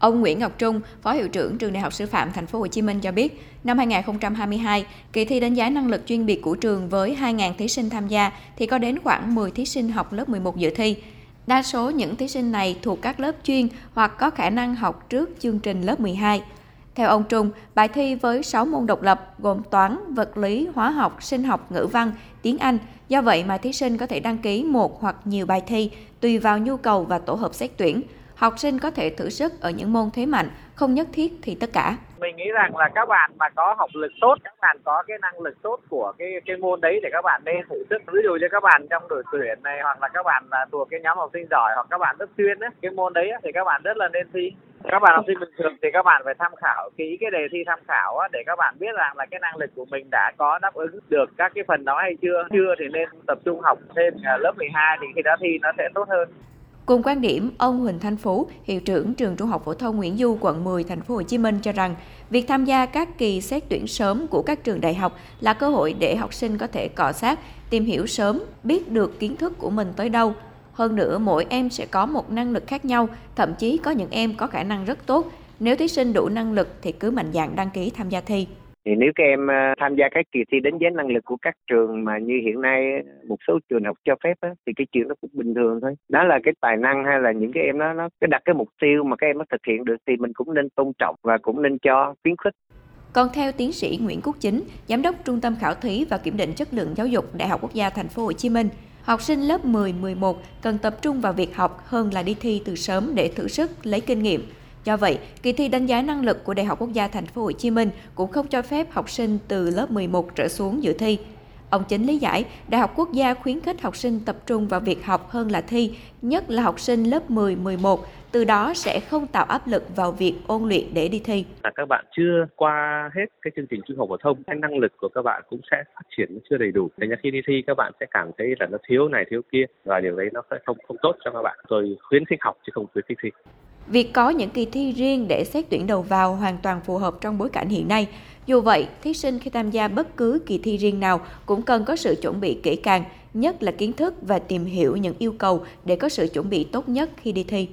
Ông Nguyễn Ngọc Trung, Phó Hiệu trưởng Trường Đại học Sư phạm Thành phố Hồ Chí Minh cho biết, năm 2022, kỳ thi đánh giá năng lực chuyên biệt của trường với 2.000 thí sinh tham gia thì có đến khoảng 10 thí sinh học lớp 11 dự thi. Đa số những thí sinh này thuộc các lớp chuyên hoặc có khả năng học trước chương trình lớp 12. Theo ông Trung, bài thi với 6 môn độc lập gồm toán, vật lý, hóa học, sinh học, ngữ văn, tiếng Anh. Do vậy mà thí sinh có thể đăng ký một hoặc nhiều bài thi tùy vào nhu cầu và tổ hợp xét tuyển. Học sinh có thể thử sức ở những môn thế mạnh, không nhất thiết thì tất cả. Mình nghĩ rằng là các bạn mà có học lực tốt, các bạn có cái năng lực tốt của cái cái môn đấy thì các bạn nên thử sức. Ví dụ như các bạn trong đội tuyển này hoặc là các bạn là thuộc cái nhóm học sinh giỏi hoặc các bạn rất chuyên ấy, cái môn đấy thì các bạn rất là nên thi các bạn học sinh bình thường thì các bạn phải tham khảo kỹ cái đề thi tham khảo á, để các bạn biết rằng là cái năng lực của mình đã có đáp ứng được các cái phần đó hay chưa chưa thì nên tập trung học thêm à, lớp 12 thì khi đó thi nó sẽ tốt hơn Cùng quan điểm, ông Huỳnh Thanh Phú, hiệu trưởng trường Trung học phổ thông Nguyễn Du, quận 10, thành phố Hồ Chí Minh cho rằng, việc tham gia các kỳ xét tuyển sớm của các trường đại học là cơ hội để học sinh có thể cọ sát, tìm hiểu sớm, biết được kiến thức của mình tới đâu. Hơn nữa, mỗi em sẽ có một năng lực khác nhau, thậm chí có những em có khả năng rất tốt. Nếu thí sinh đủ năng lực thì cứ mạnh dạn đăng ký tham gia thi thì nếu các em ờ, tham gia các kỳ thi đánh giá năng lực của các trường mà như hiện nay một số trường học cho phép á, thì cái chuyện nó cũng bình thường thôi. Đó là cái tài năng hay là những cái em đó nó cái đặt cái mục tiêu mà các em nó thực hiện được thì mình cũng nên tôn trọng và cũng nên cho khuyến khích. Còn theo tiến sĩ Nguyễn Quốc Chính, giám đốc Trung tâm Khảo thí và Kiểm định chất lượng giáo dục Đại học Quốc gia Thành phố Hồ Chí Minh, học sinh lớp 10, 11 cần tập trung vào việc học hơn là đi thi từ sớm để thử sức, lấy kinh nghiệm. Do vậy, kỳ thi đánh giá năng lực của Đại học Quốc gia Thành phố Hồ Chí Minh cũng không cho phép học sinh từ lớp 11 trở xuống dự thi. Ông chính lý giải, Đại học Quốc gia khuyến khích học sinh tập trung vào việc học hơn là thi, nhất là học sinh lớp 10, 11, từ đó sẽ không tạo áp lực vào việc ôn luyện để đi thi. Là các bạn chưa qua hết cái chương trình trung học phổ thông, cái năng lực của các bạn cũng sẽ phát triển chưa đầy đủ. Thành ra khi đi thi các bạn sẽ cảm thấy là nó thiếu này thiếu kia và điều đấy nó sẽ không không tốt cho các bạn. Rồi khuyến khích học chứ không khuyến khích thi. Việc có những kỳ thi riêng để xét tuyển đầu vào hoàn toàn phù hợp trong bối cảnh hiện nay. Dù vậy, thí sinh khi tham gia bất cứ kỳ thi riêng nào cũng cần có sự chuẩn bị kỹ càng, nhất là kiến thức và tìm hiểu những yêu cầu để có sự chuẩn bị tốt nhất khi đi thi.